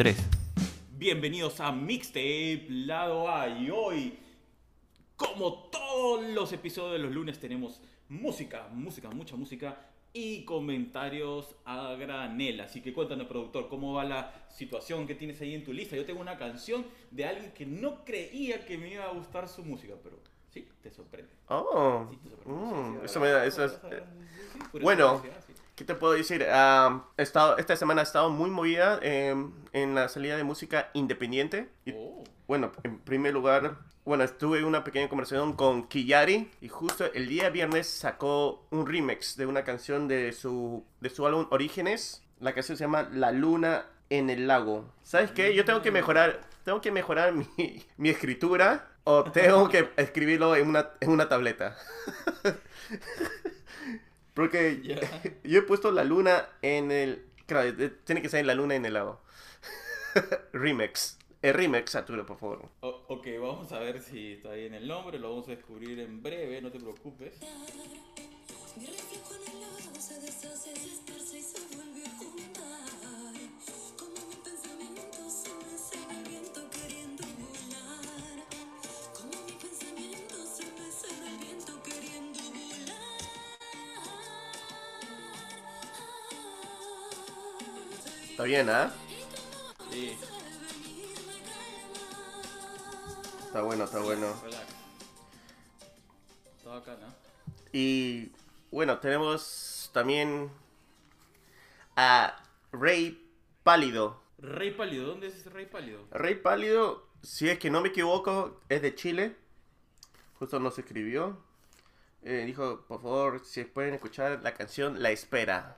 3. Bienvenidos a Mixtape Lado A y hoy, como todos los episodios de los lunes, tenemos música, música, mucha música y comentarios a granel. Así que cuéntanos, productor, cómo va la situación que tienes ahí en tu lista. Yo tengo una canción de alguien que no creía que me iba a gustar su música, pero sí, te sorprende. Oh, Sí, te sorprende. mm, Sí, sí, eso me da, eso es, eh, eso ¿qué te puedo decir? Ah, he estado, esta semana ha estado muy movida eh, en la salida de música independiente. Y, Oh, Bueno, en primer lugar, bueno, estuve en una pequeña conversación con Kiyari y justo el día viernes sacó un remix de una canción de su, de su álbum Orígenes. La canción se llama La Luna en el Lago. ¿Sabes qué? Yo tengo que mejorar, tengo que mejorar mi, mi escritura o tengo que escribirlo en una, en una tableta. Porque yo he puesto La Luna en el... Claro, eh, tiene que ser La Luna en el Lago. remix. El remix, Arturo, por favor. O- ok, vamos a ver si está ahí en el nombre, lo vamos a descubrir en breve, no te preocupes. Mi reflejo en el se deshace, se esparce y se vuelve Está bien, ¿ah? Sí, Está bueno, está bueno. relax. Está bacana. Y bueno, tenemos también a Rey Pálido. Rey Pálido, ¿dónde es Rey Pálido? Rey Pálido, si es que no me equivoco, es de Chile. Justo nos escribió. Eh, dijo, por favor, si pueden escuchar la canción La Espera.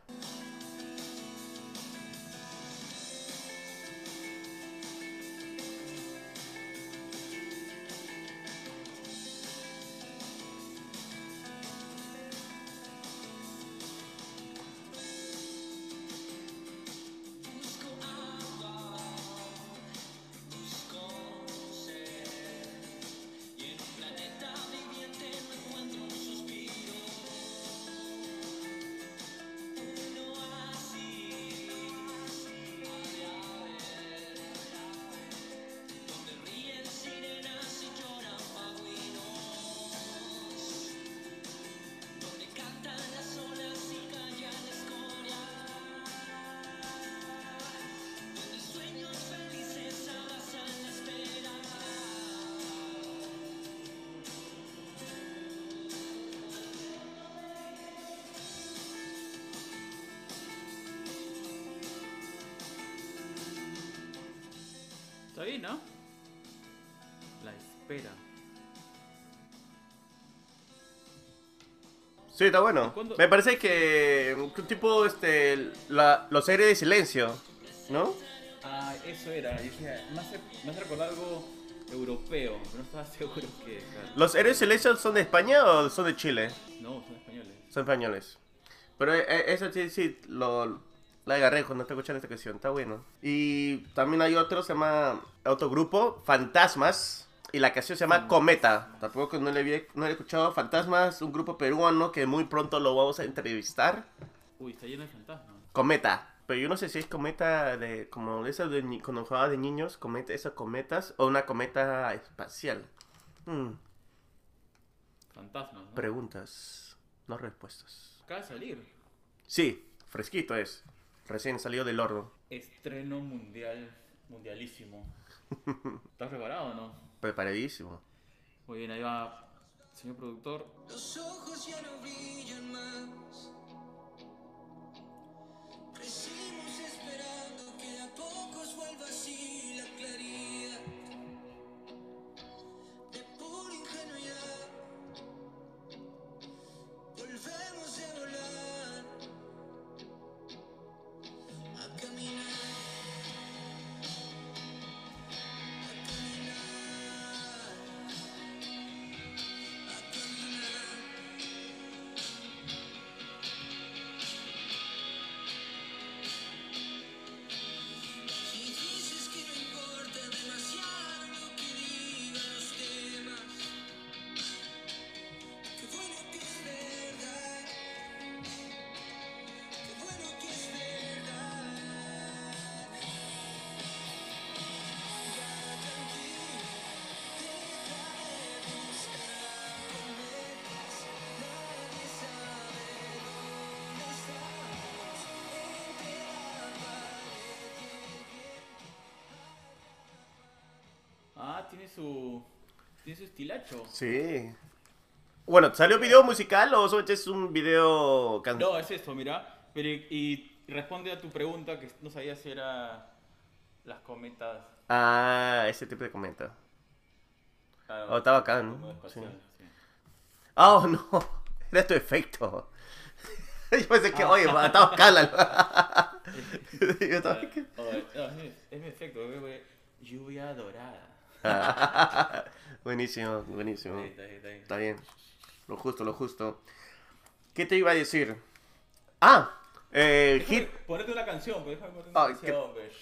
Sí, está bueno. ¿Cuándo? Me parece que un tipo, este, la- los aires de silencio, ¿no? Ah, eso era. y dije, me hace, me hace recordar algo europeo, pero no estaba seguro que. ¿Los héroes de silencio son de España o son de Chile? No, son españoles. Son españoles. Pero eh, eh, eso sí, sí, lo, la agarré cuando estoy escuchando esta canción, está bueno. Y también hay otro, se llama, otro grupo, Fantasmas, y la canción se llama Cometa. Tampoco no le había no le he escuchado Fantasmas, un grupo peruano que muy pronto lo vamos a entrevistar. Uy, está lleno de fantasmas. Cometa. Pero yo no sé si es cometa de, como esa de, cuando jugaba de niños, cometa, esas cometas, o una cometa espacial. Hmm, Fantasmas, ¿no? preguntas, no respuestas. Acaba de salir. Sí, fresquito es. Recién salió del horno. Estreno mundial, mundialísimo. ¿Estás preparado o no? Preparadísimo. Muy bien, ahí va, señor productor. Los ojos ya no brillan más. Crecimos esperando que a pocos vuelva así la claridad. De pura ingenuidad. Volvemos a volar. Tiene su. Tiene su estilacho. Sí. Bueno, ¿salió video musical o solamente es un video can- No, es esto, mira. Pero y, y responde a tu pregunta que no sabía si era las cometas. Ah, ese tipo de comenta. ah, Oh, está bacán, sí. Oh, no. Era tu efecto. Yo pensé que, Ah. oye, está bacán la- Yo estaba- Oh, no, es, mi- es mi efecto. Lluvia dorada. buenísimo, buenísimo. Está, está, ahí. Está bien. Lo justo, lo justo. ¿Qué te iba a decir? Ah, eh, hit. Ponete una canción, pues ponerte una canción, pues.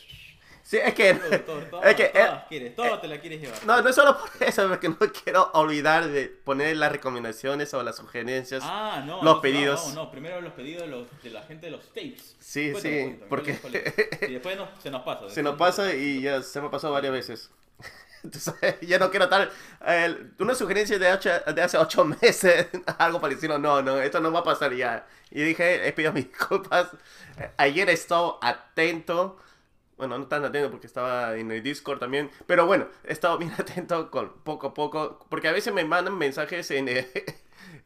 Sí, es que. Todo, todo, todo, es que. eh, todas todo te la quieres llevar. no, no es solo por eso, porque no quiero olvidar de poner las recomendaciones o las sugerencias. Ah, no. los no, pedidos. No, no, primero los pedidos de, los, de la gente de los tapes. Sí, Cuéntame, sí, cuéntame, porque-. Y después nos- se nos pasa. Se después nos pasa y ya se me ha pasado varias veces. Entonces, ya no quiero estar. eh, una sugerencia de, ocho- de hace ocho meses, algo parecido. No, no, esto no va a pasar ya. Y dije, he pedido mis disculpas. Ayer he estado atento. Bueno, no tan atento porque estaba en el Discord también. Pero bueno, he estado bien atento con poco a poco. Porque a veces me mandan mensajes en, eh,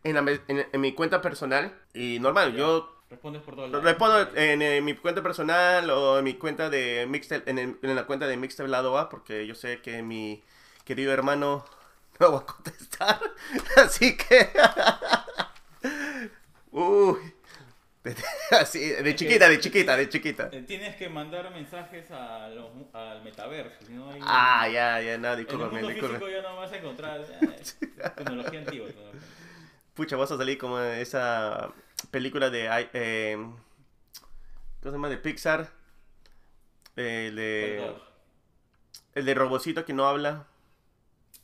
en, la en- en mi cuenta personal. Y normal, yo Respondes por lados. respondo en, eh, mi cuenta personal o en mi cuenta de Mixtape, en, en la cuenta de Mixtape Lado A, porque yo sé que mi querido hermano no va a contestar. Así que. Uy. Así, de chiquita, de chiquita, de chiquita. Eh, Tienes que mandar mensajes a los- al metaverso. Si no hay, Ah, ya, ya, no, en el discúlpame, mundo discúlpame. físico ya no vas a encontrar. eh, tecnología antigua. tecnología. Pucha, vas a salir como esa película de. Eh, ¿Cómo se llama? De Pixar. El de. El de Robocito que no habla.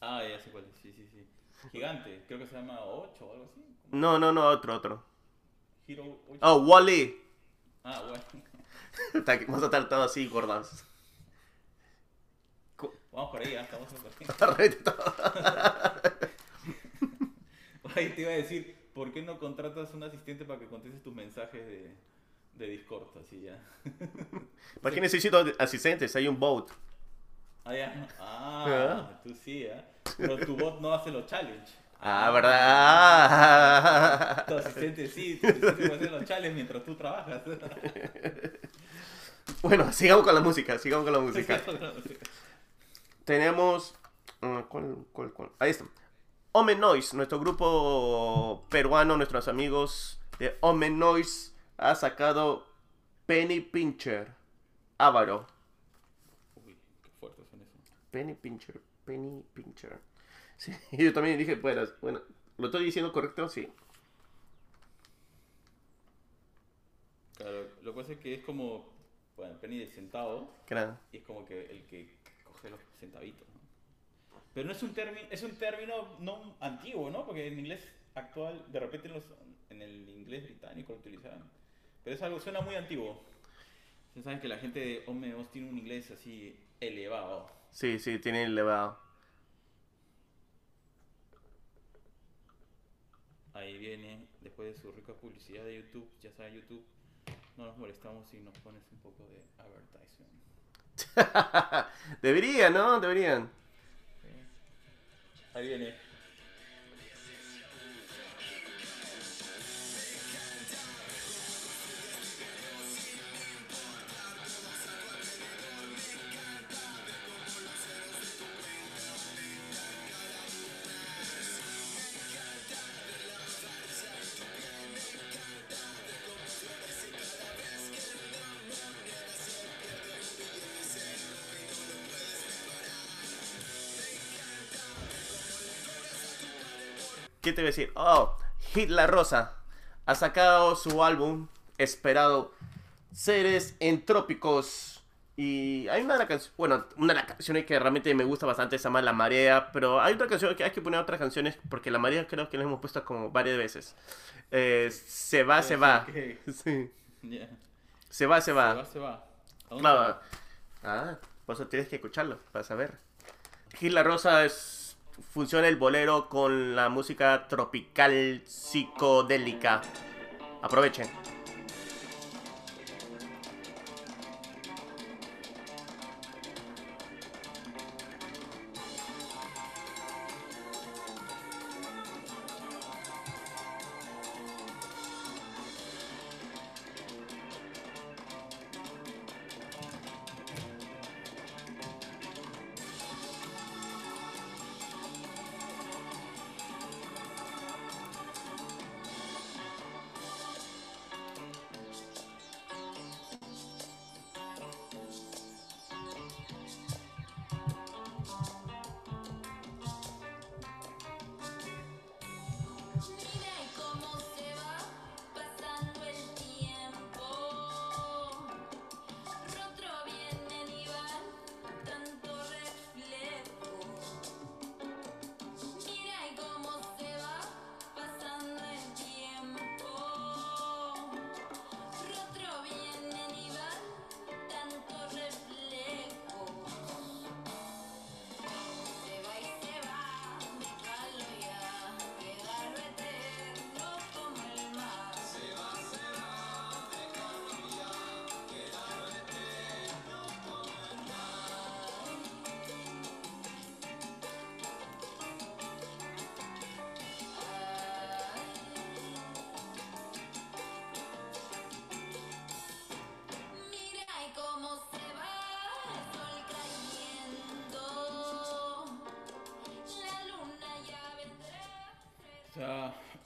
Ah, ya sé cuál es. Sí, sí, sí. Gigante. Creo que se llama 8 o algo así. No, no, no, otro, otro. Hero 8. Oh, Wally. Ah, bueno. Vamos a estar todos así gordos. Vamos por ahí, ah, estamos por ahí. Ahí te iba a decir, ¿por qué no contratas un asistente para que conteste tus mensajes de, de Discord? Así ya. ¿Para qué necesito asistentes? Hay un bot. Ah, ya. Ah, tú sí, ¿ah? Pero tu bot no hace los challenge. Ah, ¿verdad? Tu asistente sí, tu asistente puede hacer los challenges mientras tú trabajas. Bueno, sigamos con la música, sigamos con la música. Tenemos. ah, ¿Cuál, cuál, cuál? Ahí está. Omen Noise, nuestro grupo peruano, nuestros amigos de Omen Noise, ha sacado Penny Pincher. Ávaro. Uy, qué fuerte son eso. Penny Pincher, Penny Pincher. Sí, yo también dije, bueno, bueno, ¿lo estoy diciendo correcto? Sí. Claro, lo que pasa es que es como, bueno, penny de centavo, Claro. y es como que el que coge los centavitos, ¿no? Pero no es un término, es un término no antiguo, ¿no? Porque en inglés actual, de repente en, los, en el inglés británico lo utilizaban. Pero es algo, suena muy antiguo. Ustedes saben que la gente de Home Os tiene un inglés así elevado. Sí, sí, tiene elevado. Ahí viene, después de su rica publicidad de YouTube, ya sabe YouTube, no nos molestamos si nos pones un poco de advertisement. Deberían, ¿no? Deberían. Ahí viene. ¿Qué te voy a decir? Oh, Hit La Rosa ha sacado su álbum esperado Seres Entrópicos. Y hay una de las canciones, bueno, una de las canciones que realmente me gusta bastante se llama La Marea, pero hay otra canción que hay que poner otras canciones porque La Marea creo que la hemos puesto como varias veces. Eh, se va, se va. Sí. Se va, se Se va. se va. ¿A dónde No, se va? Ah, por eso tienes que escucharlo para saber. Gil La Rosa es, funciona el bolero con la música tropical psicodélica. Aprovechen.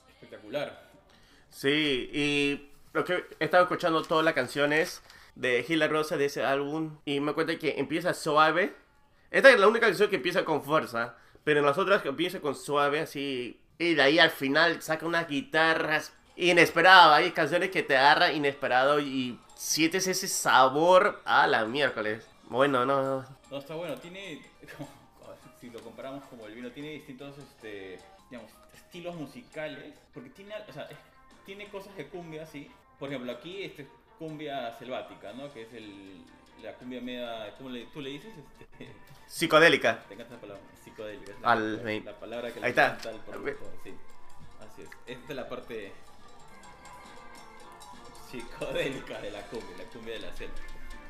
Espectacular. Sí, y lo que he estado escuchando todas las canciones de Gila Rosa de ese álbum y me cuenta que empieza suave. Esta es la única canción que empieza con fuerza, pero en las otras que empieza con suave, así. Y de ahí al final saca unas guitarras inesperadas. Hay canciones que te agarran inesperado y sientes ese sabor a la miércoles. Bueno, no, no. No, está bueno, tiene, si lo comparamos como el vino, tiene distintos, este, digamos, estilos musicales, porque tiene, o sea, tiene cosas de cumbia, sí. Por ejemplo, aquí este es cumbia selvática, ¿no? Que es el, la cumbia media, ¿cómo le, tú le dices? Este, Psicodélica. te encanta la palabra, psicodélica. Es la, Al- la- la palabra que le Ahí está. al producto, sí. Así es. Esta es la parte psicodélica de la cumbia, la cumbia de la selva.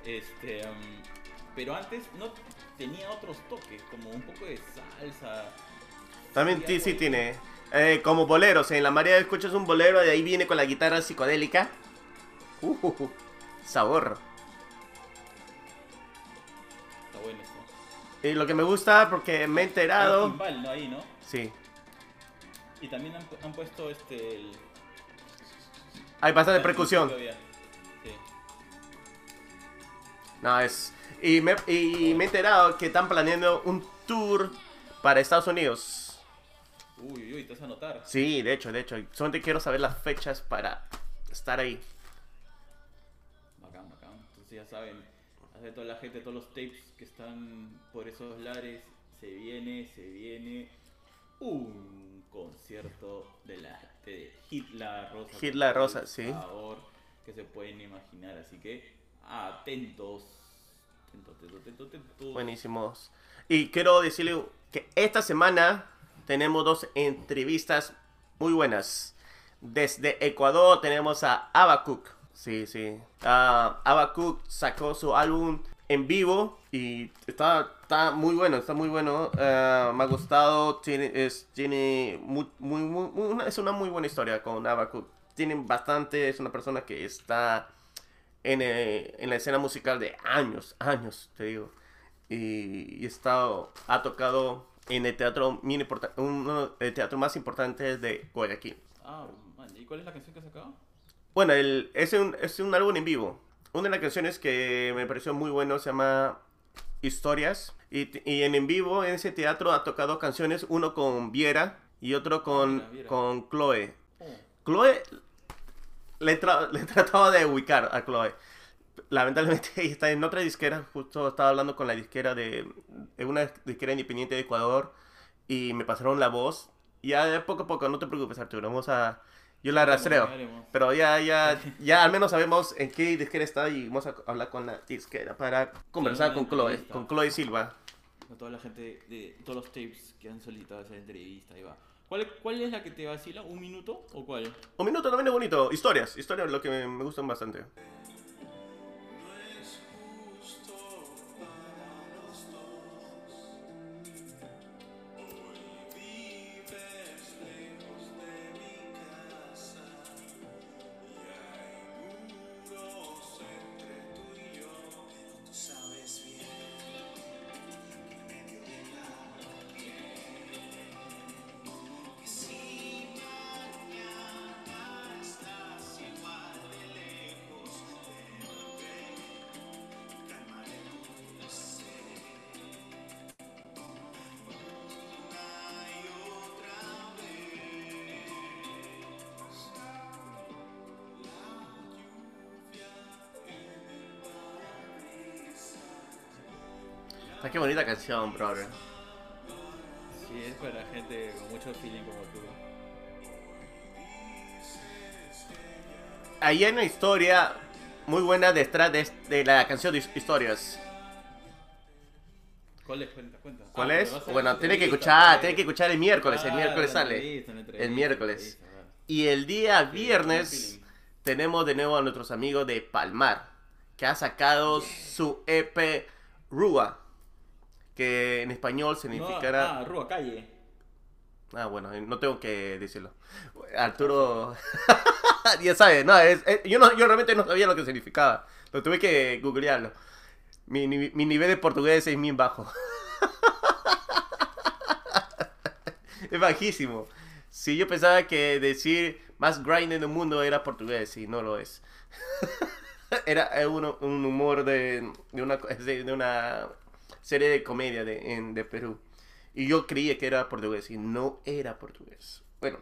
Este, um, pero antes no tenía otros toques, como un poco de salsa. También Sí, sí, tiene. eh, como boleros. En la María escuchas un bolero, de ahí viene con la guitarra psicodélica. Uh, uh, uh, sabor. Está bueno esto. Y lo que me gusta porque me he enterado. timbal, ¿no? Ahí, ¿no? Sí. Y también han, han puesto este. El, Hay bastante percusión. Sí. No, es. Y me, y me he enterado que están planeando un tour para Estados Unidos. Uy, uy, te vas a notar. Sí, de hecho, de hecho. Solamente quiero saber las fechas para estar ahí. Bacán, bacán. Entonces ya saben, hace toda la gente, todos los tapes que están por esos lares, se viene, se viene un concierto de la de Hitler Rosa. Hit La Rosa, sí. sabor que se pueden imaginar, así que atentos. Buenísimos. Y quiero decirle que esta semana tenemos dos entrevistas muy buenas. Desde Ecuador tenemos a Abacook. Sí, sí. Abacook sacó su álbum en vivo y está, está muy bueno, está muy bueno. Ah, me ha gustado. Tiene, es, tiene muy, muy, una- es una muy buena historia con Abacook. Tienen bastante, es una persona que está en, eh, en la escena musical de años, años, te digo. Y, y está, ha tocado en el teatro, uno de los teatros más importantes de Guayaquil. Ah, ¿y cuál es la canción que has sacado? Bueno, el, es, un, es un álbum en vivo. Una de las canciones que me pareció muy bueno se llama Historias. Y, y en en vivo, en ese teatro, ha tocado canciones, uno con Viera y otro con, Viera, Viera. con Chloe. Oh, Chloe le, tra- le trataba de ubicar a Chloe. Lamentablemente está en otra disquera. Justo estaba hablando con la disquera de, de una disquera independiente de Ecuador y me pasaron la voz. Ya de poco a poco, no te preocupes Arturo, vamos a... Yo la rastreo. Pero ya, ya, ya al menos sabemos en qué disquera está y vamos a hablar con la disquera para conversar con Chloe, con Chloe Silva. A toda la gente de todos los tapes que han solicitado esa entrevista, ahí va. ¿Cuál, es- ¿Cuál es la que te vacila? ¿Un minuto o cuál? Un minuto también es bonito. Historias, historias lo que me, me gustan bastante. Bonita canción, brother. Sí, es para gente con mucho feeling como tú. Ahí hay una historia muy buena detrás de, de la canción de Historias. ¿Cuál es? Cuenta, cuenta. ¿Cuál Ah, es? Bueno, tiene que escuchar, pues. tiene que escuchar el miércoles, el Ah, miércoles una sale. El miércoles. Y el día viernes tenemos de nuevo a nuestros amigos de Palmar, que ha sacado su EP Rua, que en español significará... No, ah, Rúa Calle. Ah, bueno, no tengo que decirlo. Arturo, ya sabes, no, es- es- yo no, yo realmente no sabía lo que significaba. Lo tuve que googlearlo. Mi, mi- mi nivel de portugués es bien bajo. es bajísimo. Sí, yo pensaba que decir más grind en el mundo era portugués y no lo es. era eh, un, un humor de, de, una, de una serie de comedia de, en, de Perú. Y yo creía que era portugués y no era portugués. Bueno.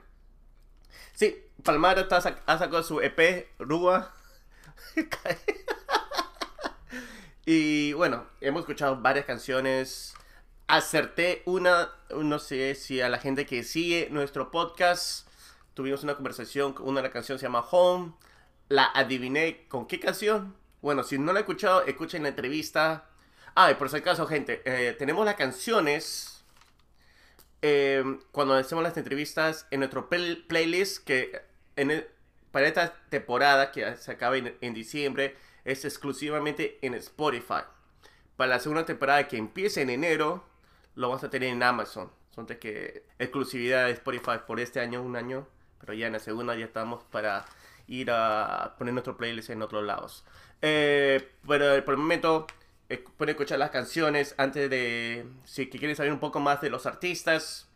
Sí, Palmar está ha sacado su EP, Rúa. y bueno, hemos escuchado varias canciones. Acerté una, no sé si a la gente que sigue nuestro podcast, tuvimos una conversación, con una de las canciones se llama Home. La adiviné con qué canción. Bueno, si no la he escuchado, escuchen la entrevista. Ah, y por si acaso, gente, eh, tenemos las canciones eh, cuando hacemos las entrevistas en nuestro play- playlist que para esta temporada que se acaba en, en diciembre es exclusivamente en Spotify. Para la segunda temporada que empieza en enero lo vamos a tener en Amazon. Son que exclusividad de Spotify por este año, un año, pero ya en la segunda ya estamos para ir a poner nuestro playlist en otros lados. Eh, pero por el momento pueden escuchar las canciones antes de si quieren saber un poco más de los artistas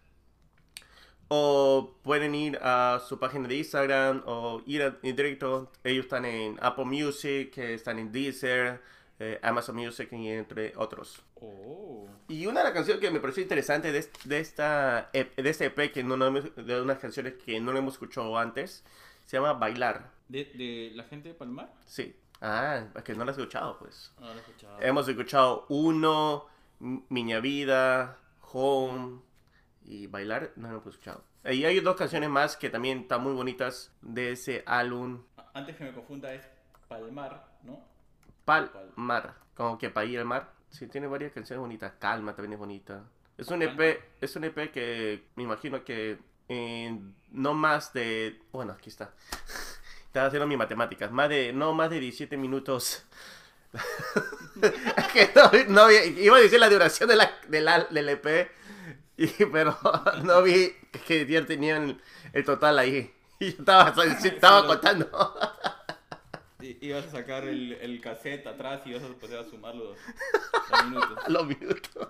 o pueden ir a su página de Instagram o ir a- en directo. Ellos están en Apple Music, eh, están en Deezer, eh, Amazon Music y entre otros. Oh. Y una de las canciones que me pareció interesante de, de esta de este EP que no, de unas canciones que no lo hemos escuchado antes se llama Bailar. ¿De, de la gente de Palmar? Sí. Ah, es que no la he escuchado pues. No, lo he escuchado. Hemos escuchado Uno, Miña Vida, Home y Bailar, no lo hemos escuchado. Y hay dos canciones más que también están muy bonitas de ese álbum Antes que me confunda es Palmar, ¿no? Palmar, como que para ir al mar. Sí, tiene varias canciones bonitas. Calma también es bonita. Es un EP, es un EP que me imagino que no más de, bueno, aquí está. Estaba haciendo mis matemáticas. Más de, no más de 17 minutos. Que no, no iba a decir la duración de la, de la- del EP, y- pero no vi que ya tenían el total ahí. Y yo estaba, estaba contando. Ibas a sacar el, el cassette atrás y ibas a empezar a sumar los, los minutos. los minutos.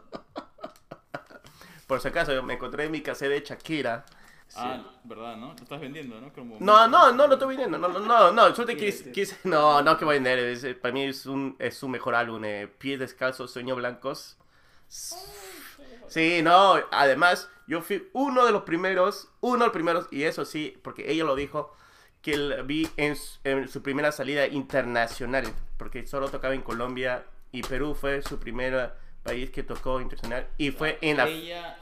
Por si acaso, me encontré mi cassette de Shakira. Sí. Ah, ¿verdad, no? Lo estás vendiendo, ¿no? Como- No, no, no lo estoy vendiendo. No, no, no, no. Solo te quise, quise- No, no que voy a vender. es- para mí es, un, es su mejor álbum. Eh, Pies descalzos, sueños blancos. Sí, no. Además, yo fui uno de los primeros. Uno de los primeros. Y eso sí, porque ella lo dijo. Que la vi en su, en su primera salida internacional. Porque solo tocaba en Colombia. Y Perú fue su primer país que tocó internacional. Y fue en la. Ella,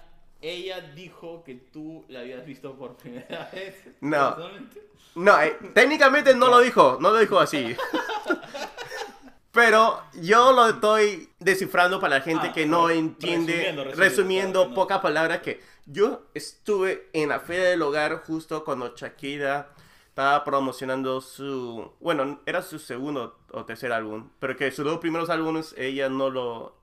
ella dijo que tú la habías visto por primera vez. No. No, eh, técnicamente no lo dijo, no lo dijo así. Pero yo lo estoy descifrando para la gente Ah, que no entiende, resumiendo, resumiendo, resumiendo, pocas palabras, que yo estuve en la Feria del Hogar justo cuando Shakira estaba promocionando su, bueno, era su segundo o tercer álbum, pero que sus dos primeros álbumes ella no lo,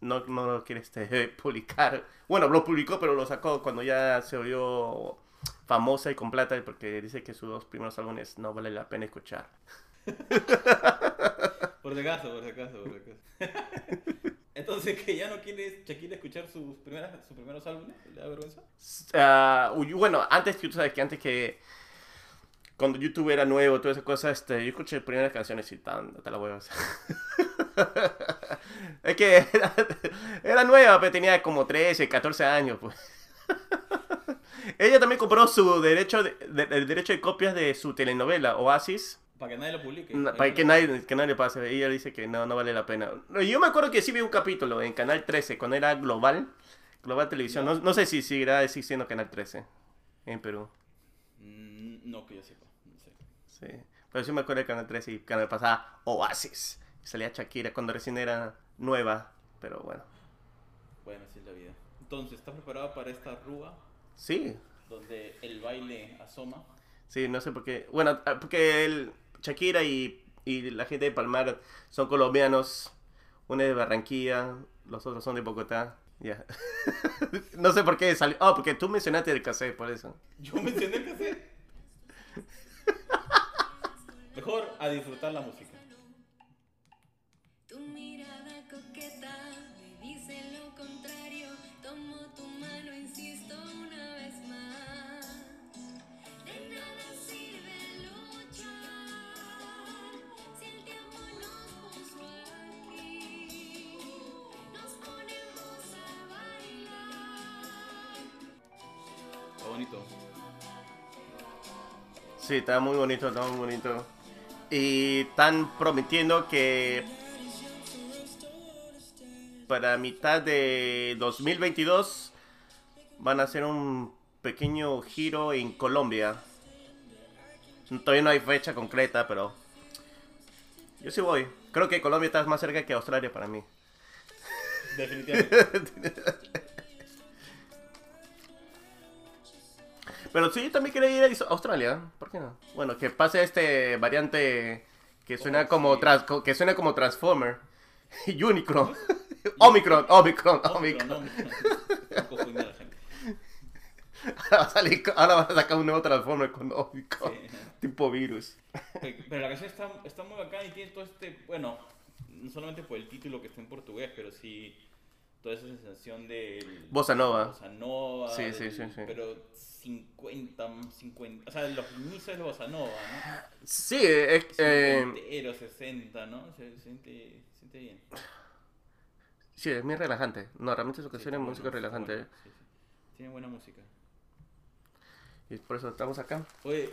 no, no lo quiere este, publicar. Bueno, lo publicó, pero lo sacó cuando ya se volvió famosa y con plata, porque dice que sus dos primeros álbumes no vale la pena escuchar. Por si acaso, por si acaso, por si acaso. Entonces, que ya no quieres Shakira escuchar sus, primeras, sus primeros álbumes, ¿le da vergüenza? Uy, bueno, antes, tú sabes que antes que cuando YouTube era nuevo, todas esas cosas, este, yo escuché primeras canciones y tan, te la voy a hacer. es que era, era nueva, pero tenía como 13, 14 años, pues. Ella también compró su derecho de, de- el derecho de copias de su telenovela, Oasis. Para que nadie lo publique. Na- Para que nadie, que nadie pase. Ella dice que no, no vale la pena. Yo me acuerdo que sí vi un capítulo en Canal 13, cuando era Global. Global Televisión. No, no sé si seguirá existiendo Canal 13 en Perú. Mm, No, que yo sepa. No sé. Sí. Pero sí me acuerdo de Canal 13 y Canal pasaba Oasis. Salía Shakira cuando recién era nueva. Pero bueno. Bueno, así es la vida. Entonces, ¿estás preparado para esta rúa Sí. donde el baile asoma? Sí, no sé por qué. Bueno, ah, porque el Shakira y, y la gente de Palmar son colombianos. Uno es de Barranquilla, los otros son de Bogotá. Ya. no sé por qué salió. Oh, porque tú mencionaste el cassette, por eso. Yo mencioné el cassette. Mejor a disfrutar la música. Sí, está muy bonito, está muy bonito. Y están prometiendo que para mitad de 2022 van a hacer un pequeño giro en Colombia. Todavía no hay fecha concreta, pero yo sí voy. Creo que Colombia está más cerca que Australia para mí. Definitivamente. Pero sí, yo también quería ir a Australia. ¿Por qué no? Bueno, que pase este variante que suena Oh, como sí. trans- que suena como Transformer. Unicron. Omicron, Omicron, No, Omicron. no, no. Ahora, va a salir- ahora van a sacar un nuevo Transformer con Omicron. Sí. Tipo virus. Pero la canción está, está muy bacana y tiene todo este, bueno, no solamente por el título que está en portugués, pero sí toda esa sensación del... Bossa Nova. Bossa Nova. Sí, sí, del- sí, sí. Pero 50, 50, o sea, los inicios de Bossa Nova, ¿no? Sí, es, eh, Cincuentero, 60, ¿no? Se, se siente, se siente bien. sí, es muy relajante. No, realmente su canción es bueno, música relajante. bueno, sí, sí. Tiene buena música. Y por eso estamos acá. Oye,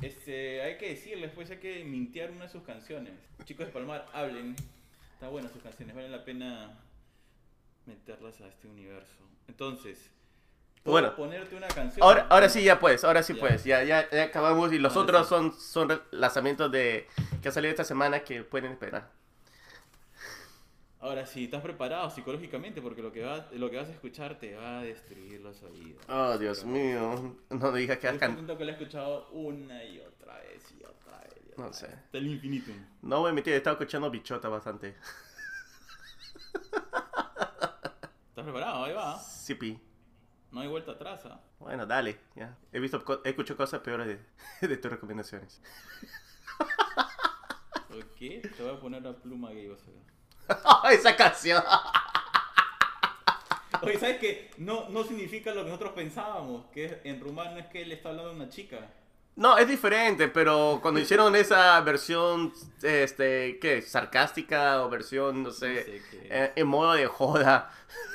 este, hay que decirles, pues hay que mintear una de sus canciones. Chicos de Palmar, hablen. Está buenas sus canciones, vale la pena meterlas a este universo. Entonces, ¿puedo Bueno. ponerte una canción? Ahora, ahora sí ya puedes, ahora sí Ya. puedes. Ya, ya, ya acabamos y los otros sí. son, son lanzamientos de que ha salido esta semana que pueden esperar. Ahora sí, ¿estás preparado psicológicamente? Porque lo que, va, lo que vas a escuchar te va a destruir los oídos. Oh, Dios mío. No digas que has can- siento que lo he escuchado una y otra vez y otra vez. y otra No vez. sé. Hasta el infinitum. No voy a mentir, he estado escuchando Bichota bastante. ¿Estás preparado? Ahí va. Sipi. No hay vuelta atrás, ¿ah? Bueno, dale, ya. He visto, he escuchado cosas peores de, de tus recomendaciones. ¿Ok? Te voy a poner la pluma gay, vas a ver. Esa canción. Oye, ¿sabes qué? No, no significa lo que nosotros pensábamos, que en rumano es que él está hablando de una chica. No, es diferente, pero cuando hicieron esa versión, este, ¿qué? Sarcástica o versión, no sé, No sé qué. eh, en modo de joda.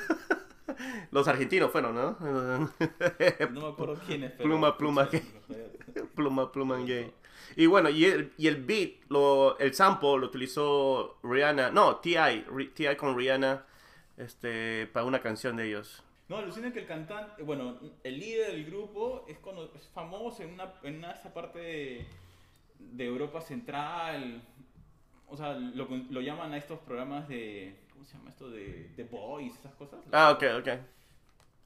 Los argentinos fueron, ¿no? No me acuerdo pero... Pluma, pluma Escucha, pluma, pluma gay. Y bueno, y el, y el beat, lo, el sample lo utilizó Rihanna, no, T.I., T.I. con Rihanna, este, para una canción de ellos. No, alucina que el cantante, bueno, el líder del grupo es, cono- es famoso en una, en esa parte de, Europa Central. O sea, lo, lo llaman a estos programas de, ¿cómo se llama esto? De, de Boys, esas cosas. Ah, ok, ok.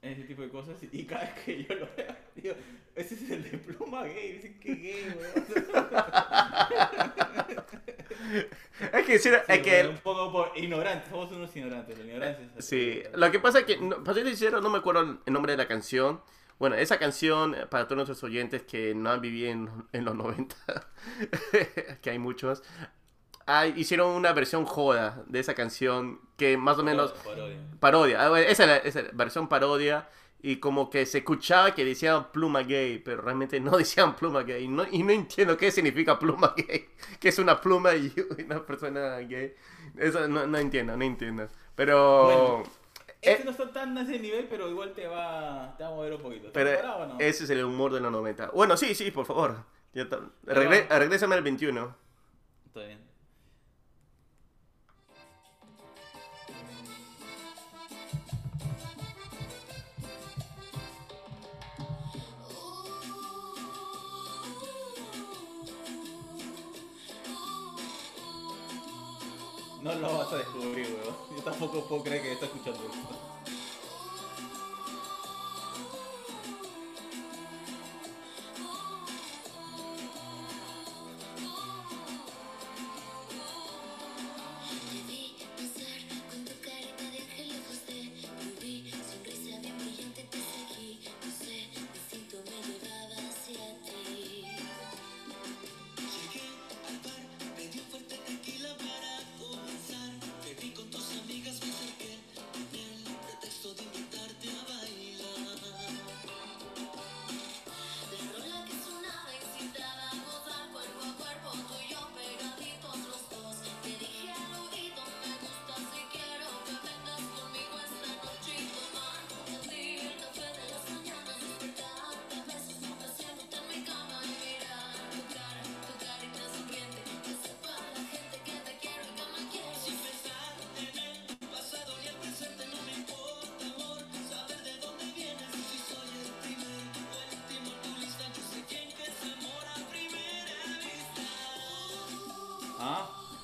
Ese tipo de cosas. Y cada vez que yo lo veo, digo, ese es el de pluma gay. Dicen que gay, weón. Es que, decir, es que Un poco por ignorantes, somos unos ignorantes. La ignorancia es así. Sí, lo que pasa es que, no, para ser sincero, no me acuerdo el nombre de la canción. Bueno, esa canción, eh, para todos nuestros oyentes que no han vivido en, en los 90, que hay muchos, ah, hicieron una versión joda de esa canción que más o menos Parodia. parodia. Ah, bueno, esa, era- esa era versión parodia y como que se escuchaba que decían pluma gay, pero realmente no decían pluma gay. No, y no entiendo qué significa pluma gay, que es una pluma y una persona gay. Eso no, no entiendo, no entiendo. Pero... Bueno, Este Eh, no está tan a ese nivel, pero igual te va, te va a mover un poquito. ¿Estás Pero o no? ese es el humor de los 90. Bueno, sí, sí, por favor. Ya está. Regrésame al 21. Está bien. No lo vas a descubrir, weón. Yo tampoco puedo creer que está escuchando esto.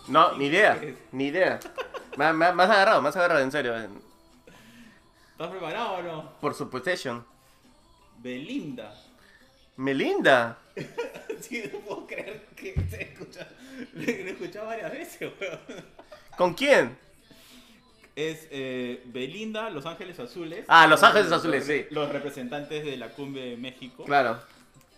No, ni idea, ni idea. Has agarrado, has agarrado, en serio. ¿Estás preparado o no? Por su PlayStation. Belinda. Melinda. Sí, no puedo creer que se escucha. Lo he escuchado varias veces, weón. ¿Con quién? Es eh, Belinda, Los Ángeles Azules. Ah, Los Ángeles Los- Azules, sí. Los representantes de la cumbre de México. Claro.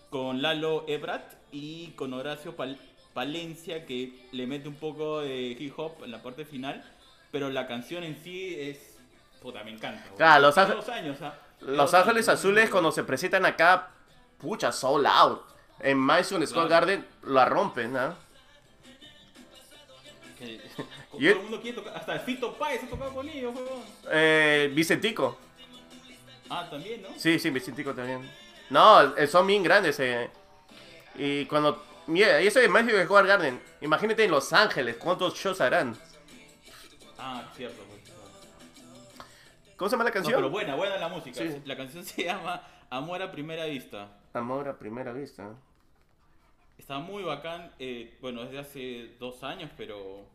Con Lalo Ebrat y con Horacio Pal- Palencia, que le mete un poco de hip hop en la parte final. Pero la canción en sí es. Puta, me encanta. Claro, Los años, ah. Los Ángeles Azules cuando se presentan acá, pucha, sold out. En Madison Square Claro. Garden la rompen, ¿no? Que- todo el mundo quiere tocar. Hasta Fito Páez ha tocado con ellos, weón. Eh, Vicentico. Ah, también, ¿no? Sí, sí, Vicentico también. No, eh, son bien grandes. eh. Y cuando... Mira, y eso es Madison Square Garden. Imagínate en Los Ángeles, ¿cuántos shows harán? Ah, cierto, pues. ¿Cómo se llama la No, canción? pero buena, buena la música. Sí. La canción se llama Amor a Primera Vista. Amor a primera vista. Está muy bacán. eh, bueno, desde hace dos años, pero.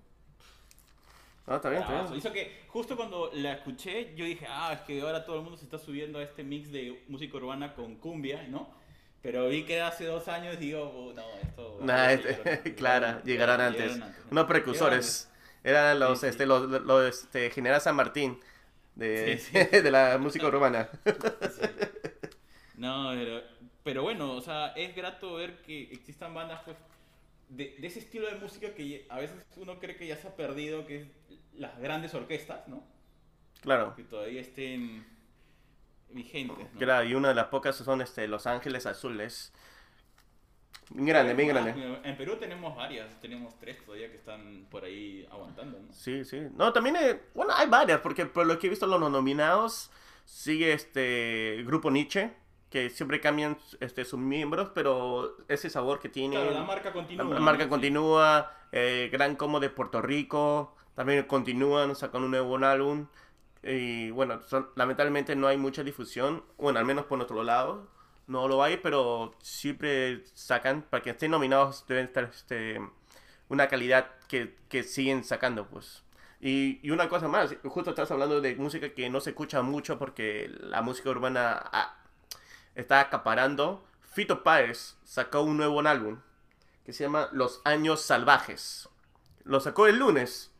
No, está bien, está bien. Hizo que justo cuando la escuché, yo dije, ah, es que ahora todo el mundo se está subiendo a este mix de música urbana con cumbia, ¿no? Pero vi que hace dos años y digo, oh, no, esto. Nah, este- antes, antes. llegaron antes, ¿no? Unos precursores. Eran los, Sí, sí. este, los, los, este, General San Martín de, Sí, sí. de la música urbana. No, pero, pero bueno, o sea, es grato ver que existan bandas pues de, de ese estilo de música que a veces uno cree que ya se ha perdido, que es las grandes orquestas, ¿no? Claro. Que todavía estén vigentes, ¿no? Claro, y una de las pocas son este, Los Ángeles Azules. Bien grande, bien Ah, grande. En Perú tenemos varias, tenemos tres todavía que están por ahí aguantando, ¿no? Sí, sí. No, también, eh, bueno, hay varias, porque por lo que he visto los nominados, sigue este Grupo Nietzsche, que siempre cambian este, sus miembros, pero ese sabor que tiene... Claro, la marca continúa. La marca ¿no? continúa, eh, Gran Como de Puerto Rico, también continúan, sacan un nuevo álbum. Y bueno, lamentablemente no hay mucha difusión, bueno, al menos por nuestro lado, no lo hay, pero siempre sacan, para que estén nominados deben estar este, una calidad que, que siguen sacando, pues. Y, y una cosa más, justo estás hablando de música que no se escucha mucho porque la música urbana está acaparando. Fito Páez sacó un nuevo álbum que se llama Los Años Salvajes. Lo sacó el lunes.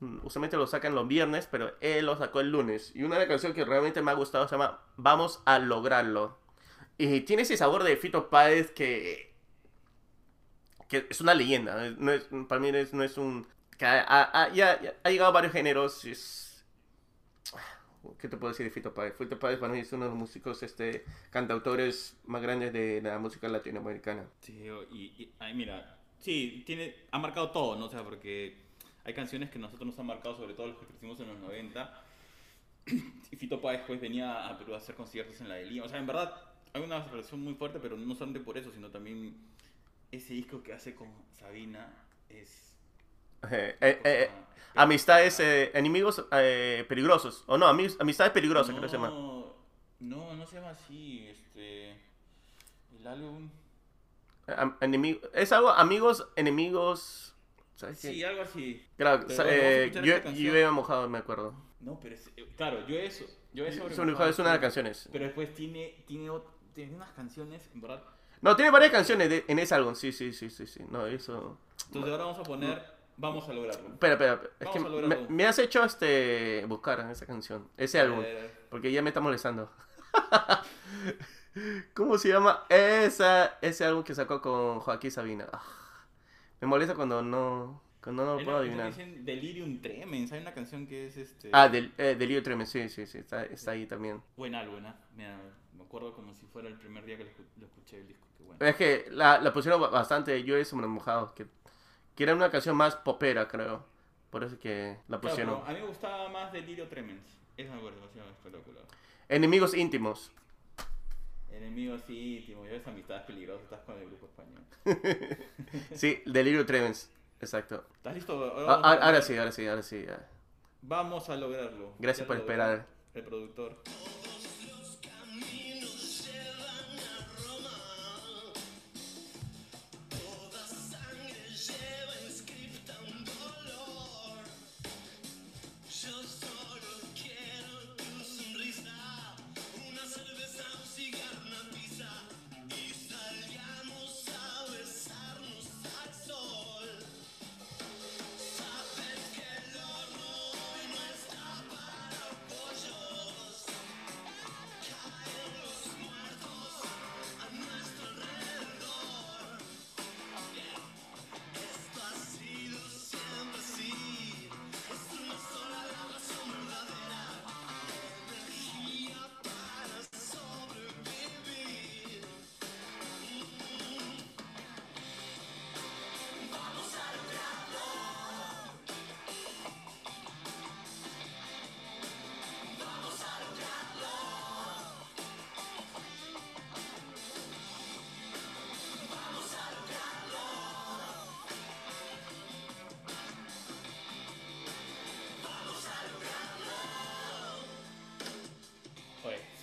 Mm, Usualmente lo sacan los viernes, pero él lo sacó el lunes. Y una canciones que realmente me ha gustado se llama Vamos a lograrlo. Y tiene ese sabor de Fito Páez que, que es una leyenda. No es, para mí es- no es un... que ha, ha- ya- ya ha llegado a varios géneros. Es, ¿Qué te puedo decir de Fito Páez? Fito Páez para mí es uno de los músicos, este, cantautores más grandes de la música latinoamericana. Sí, y, y- ay, mira, sí, tiene, ha marcado todo, ¿no? O sea, porque hay canciones que nosotros nos han marcado, sobre todo los que crecimos en los 90. Y Fito Páez pues venía a Perú a hacer conciertos en la de Lima. O sea, en verdad hay una relación muy fuerte, pero no solamente por eso, sino también ese disco que hace con Sabina es... Eh, eh, eh, cosa- amistades, eh, enemigos eh, peligrosos. O no, ami- amistades peligrosas, creo que se llama. No, no, no se llama así, este... El álbum... Eh, am- enemi- es algo, amigos, enemigos. ¿Sabes qué? Sí, algo así. Claro, Pero eh, yo, he mojado, me acuerdo. No, pero es, eh, claro, yo eso, yo eso Es una es una de las canciones. Pero después tiene, tiene, tiene unas canciones, en verdad. No, tiene varias canciones de- en ese álbum, sí, sí, sí, sí, sí. No, eso. Entonces ahora vamos a poner, vamos a lograrlo. Espera, espera, es Vamos que a me, me has hecho este buscar esa canción, ese álbum, Eh, porque ya me está molestando. ¿Cómo se llama esa, ese álbum que sacó con Joaquín Sabina? Me molesta cuando no, cuando no lo puedo adivinar. dicen Delirium Tremens, hay una canción que es este... Ah, del, eh, Delirio Tremens, sí, sí, sí, está, está ahí también. Buena, buena. Mira, me acuerdo como si fuera el primer día que lo, lo escuché el disco, qué bueno. Es que la, la pusieron ba- bastante, yo eso me mojado, que, que era una canción más popera, creo. Por eso que la Claro, pusieron. pero a mí me gustaba más Delirio Tremens. Esa me canción espectacular. Enemigos íntimos. Enemigos íntimos, ya ves amistades peligrosas, estás con el grupo español. Sí, Delirio Tremens, exacto. ¿Estás listo? Ahora, Ah, vamos a ah, poner- ahora sí, ahora sí, ahora sí. ya. Vamos a lograrlo. Gracias Ya por esperar. El productor.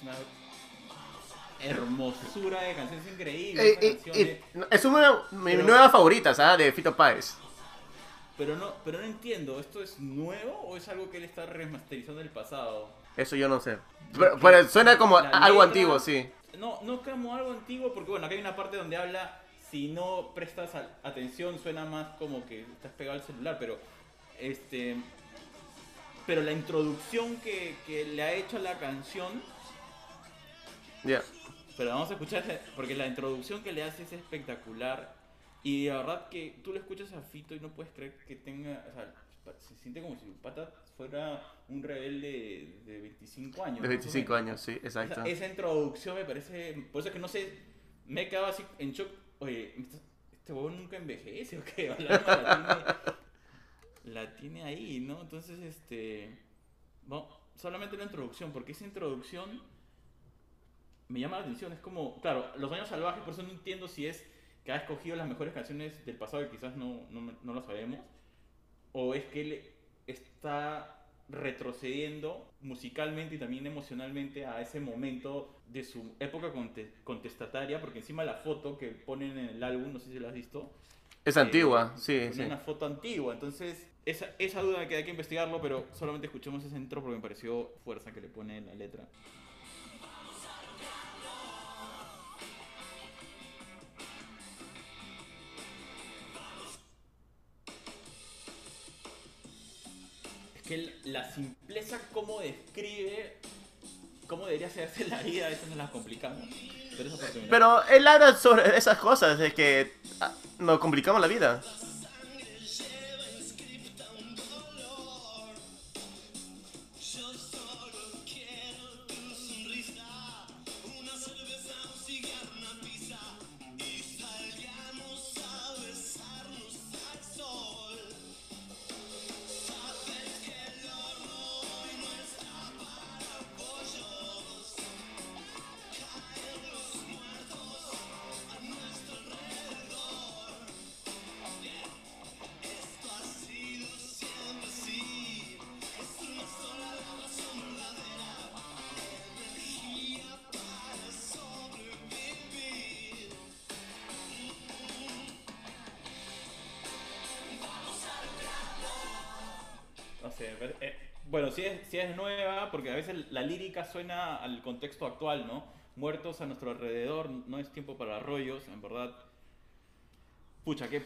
Una hermosura de canción, es increíble. Eh, es- una de mis Pero- nuevas favoritas, ¿ah? De Fito Páez. Pero no, pero no entiendo, ¿esto es nuevo o es algo que él está remasterizando del pasado? Eso yo no sé. Pero, pero suena como La algo letra- antiguo, sí. No, no como algo antiguo, porque bueno, acá hay una parte donde habla, si no prestas atención, suena más como que estás pegado al celular, pero este. Pero la introducción que, que le ha hecho a la canción, Ya. pero vamos a escuchar, porque la introducción que le hace es espectacular. Y la verdad que tú le escuchas a Fito y no puedes creer que tenga. O sea, se siente como si el pata fuera un rebelde de 25 años. De más o 25 menos. años, sí, exacto. Esa, esa introducción me parece. Por eso es que no sé. Me he quedado así en shock. Oye, este huevón nunca envejece o qué. La, la tiene, la tiene ahí, ¿no? Entonces, este. Bueno, solamente la introducción, porque esa introducción me llama la atención. Es como, claro, Los Años Salvajes, por eso no entiendo si es que ha escogido las mejores canciones del pasado y quizás no, no, no lo sabemos. O es que él está retrocediendo musicalmente y también emocionalmente a ese momento de su época conte- contestataria, porque encima la foto que ponen en el álbum, no sé si lo has visto, Es eh, antigua, sí, ponen sí. una foto antigua, entonces esa, esa duda que hay que investigarlo, pero solamente escuchemos ese intro porque me pareció fuerza que le pone en la letra. Que la simpleza como describe cómo debería hacerse la vida, a veces nos la complicamos. Pero él habla sobre esas cosas, de que ah, nos complicamos la vida. Eh, bueno, si es, si es nueva, porque a veces la lírica suena al contexto actual, ¿no? Muertos a nuestro alrededor, no es tiempo para rollos, en verdad. Pucha, que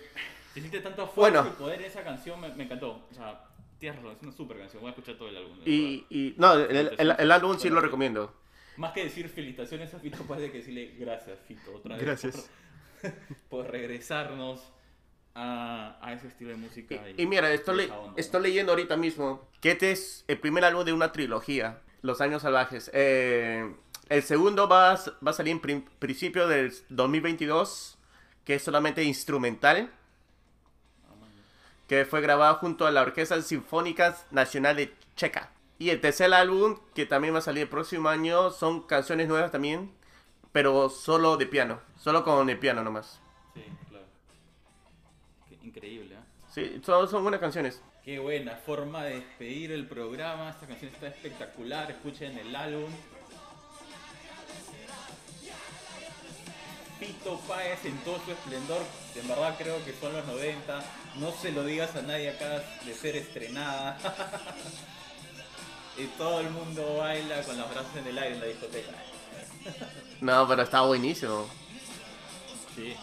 siente tanto fuerza Bueno. y poder en esa canción, me, me encantó. O sea, tienes razón, es una super canción, voy a escuchar todo el álbum. Y, no, el, el- el álbum sí lo recomiendo. Más que decir felicitaciones a Fito, parece que decirle gracias, Fito, otra vez. Gracias. Por, por regresarnos a, a ese estilo de música. Y, y mira, estoy, estoy leyendo ahorita mismo que este es el primer álbum de una trilogía, Los Años Salvajes. Eh, el segundo va, a s- va a salir en prin- principio del 2022, que es solamente instrumental, que fue grabado junto a la Orquesta Sinfónica Nacional de Checa. Y el tercer álbum, que también va a salir el próximo año, son canciones nuevas también, pero solo de piano, solo con el piano nomás. Sí, increíble, ¿eh? Sí, son, son buenas canciones. Qué buena forma de despedir el programa. Esta canción está espectacular. Escuchen el álbum. Pito Páez en todo su esplendor. En verdad creo que son los 90. No se lo digas a nadie acá de ser estrenada. y todo el mundo baila con los brazos en el aire en la discoteca. No, pero está buenísimo. Sí.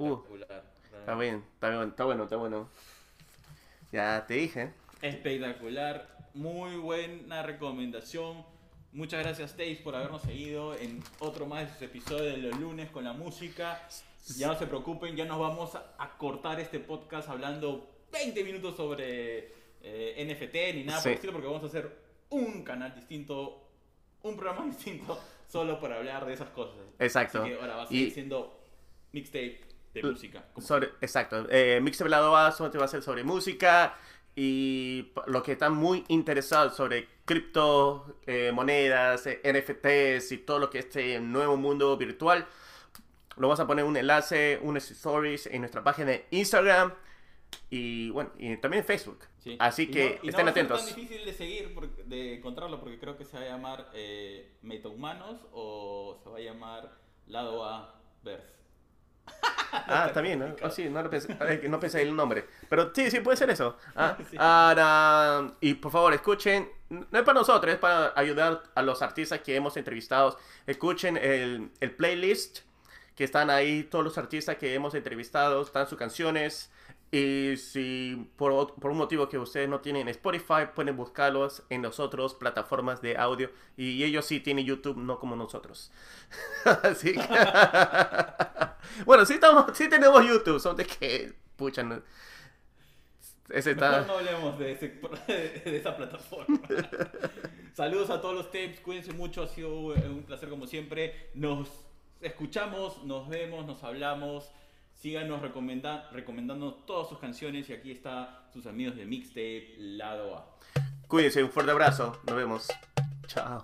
Uh, Espectacular. Está bien, está bien, está bueno, está bueno. Ya te dije. Espectacular, muy buena recomendación. Muchas gracias, Taze, por habernos seguido en otro más de sus episodios de los lunes con la música. Ya no se preocupen, ya nos vamos a, cortar este podcast hablando 20 minutos sobre eh, NFT ni nada por Sí. el estilo, porque vamos a hacer un canal distinto, un programa distinto, solo para hablar de esas cosas. Exacto. Así que ahora va a seguir Y- siendo mixtape de música. como- Sobre, exacto. Eh, Mix Hablado va, solamente va a ser sobre música y los que están muy interesados sobre cripto, eh, monedas, eh, NFTs y todo lo que es este nuevo mundo virtual, lo vamos a poner un enlace, unos stories en nuestra página de Instagram y bueno, y también en Facebook. Sí. Así Y que no- y estén no va atentos. tan difícil de seguir, porque- de encontrarlo, porque creo que se va a llamar eh, Metahumanos o se va a llamar Lado A Verse. Ah, también, ¿no? Ah, sí, no, lo pensé, no pensé en el nombre. Pero sí, sí, puede ser eso. Ah, Sí. ahora, y por favor, escuchen. No es para nosotros, es para ayudar a los artistas que hemos entrevistado. Escuchen el, el playlist que están ahí, todos los artistas que hemos entrevistado, están sus canciones. Y si por, por un motivo que ustedes no tienen Spotify, pueden buscarlos en las otras plataformas de audio. Y ellos sí tienen YouTube, no como nosotros. Así que... bueno, sí, estamos, sí tenemos YouTube, son de que... Pucha, no- Ese está... no hablemos de, ese- de esa plataforma. Saludos a todos los tapes, cuídense mucho, ha sido un placer como siempre. Nos escuchamos, nos vemos, nos hablamos. Síganos recomenda recomendando todas sus canciones y aquí está sus amigos de Mixtape Lado A. Cuídense, un fuerte abrazo. Nos vemos. Chao.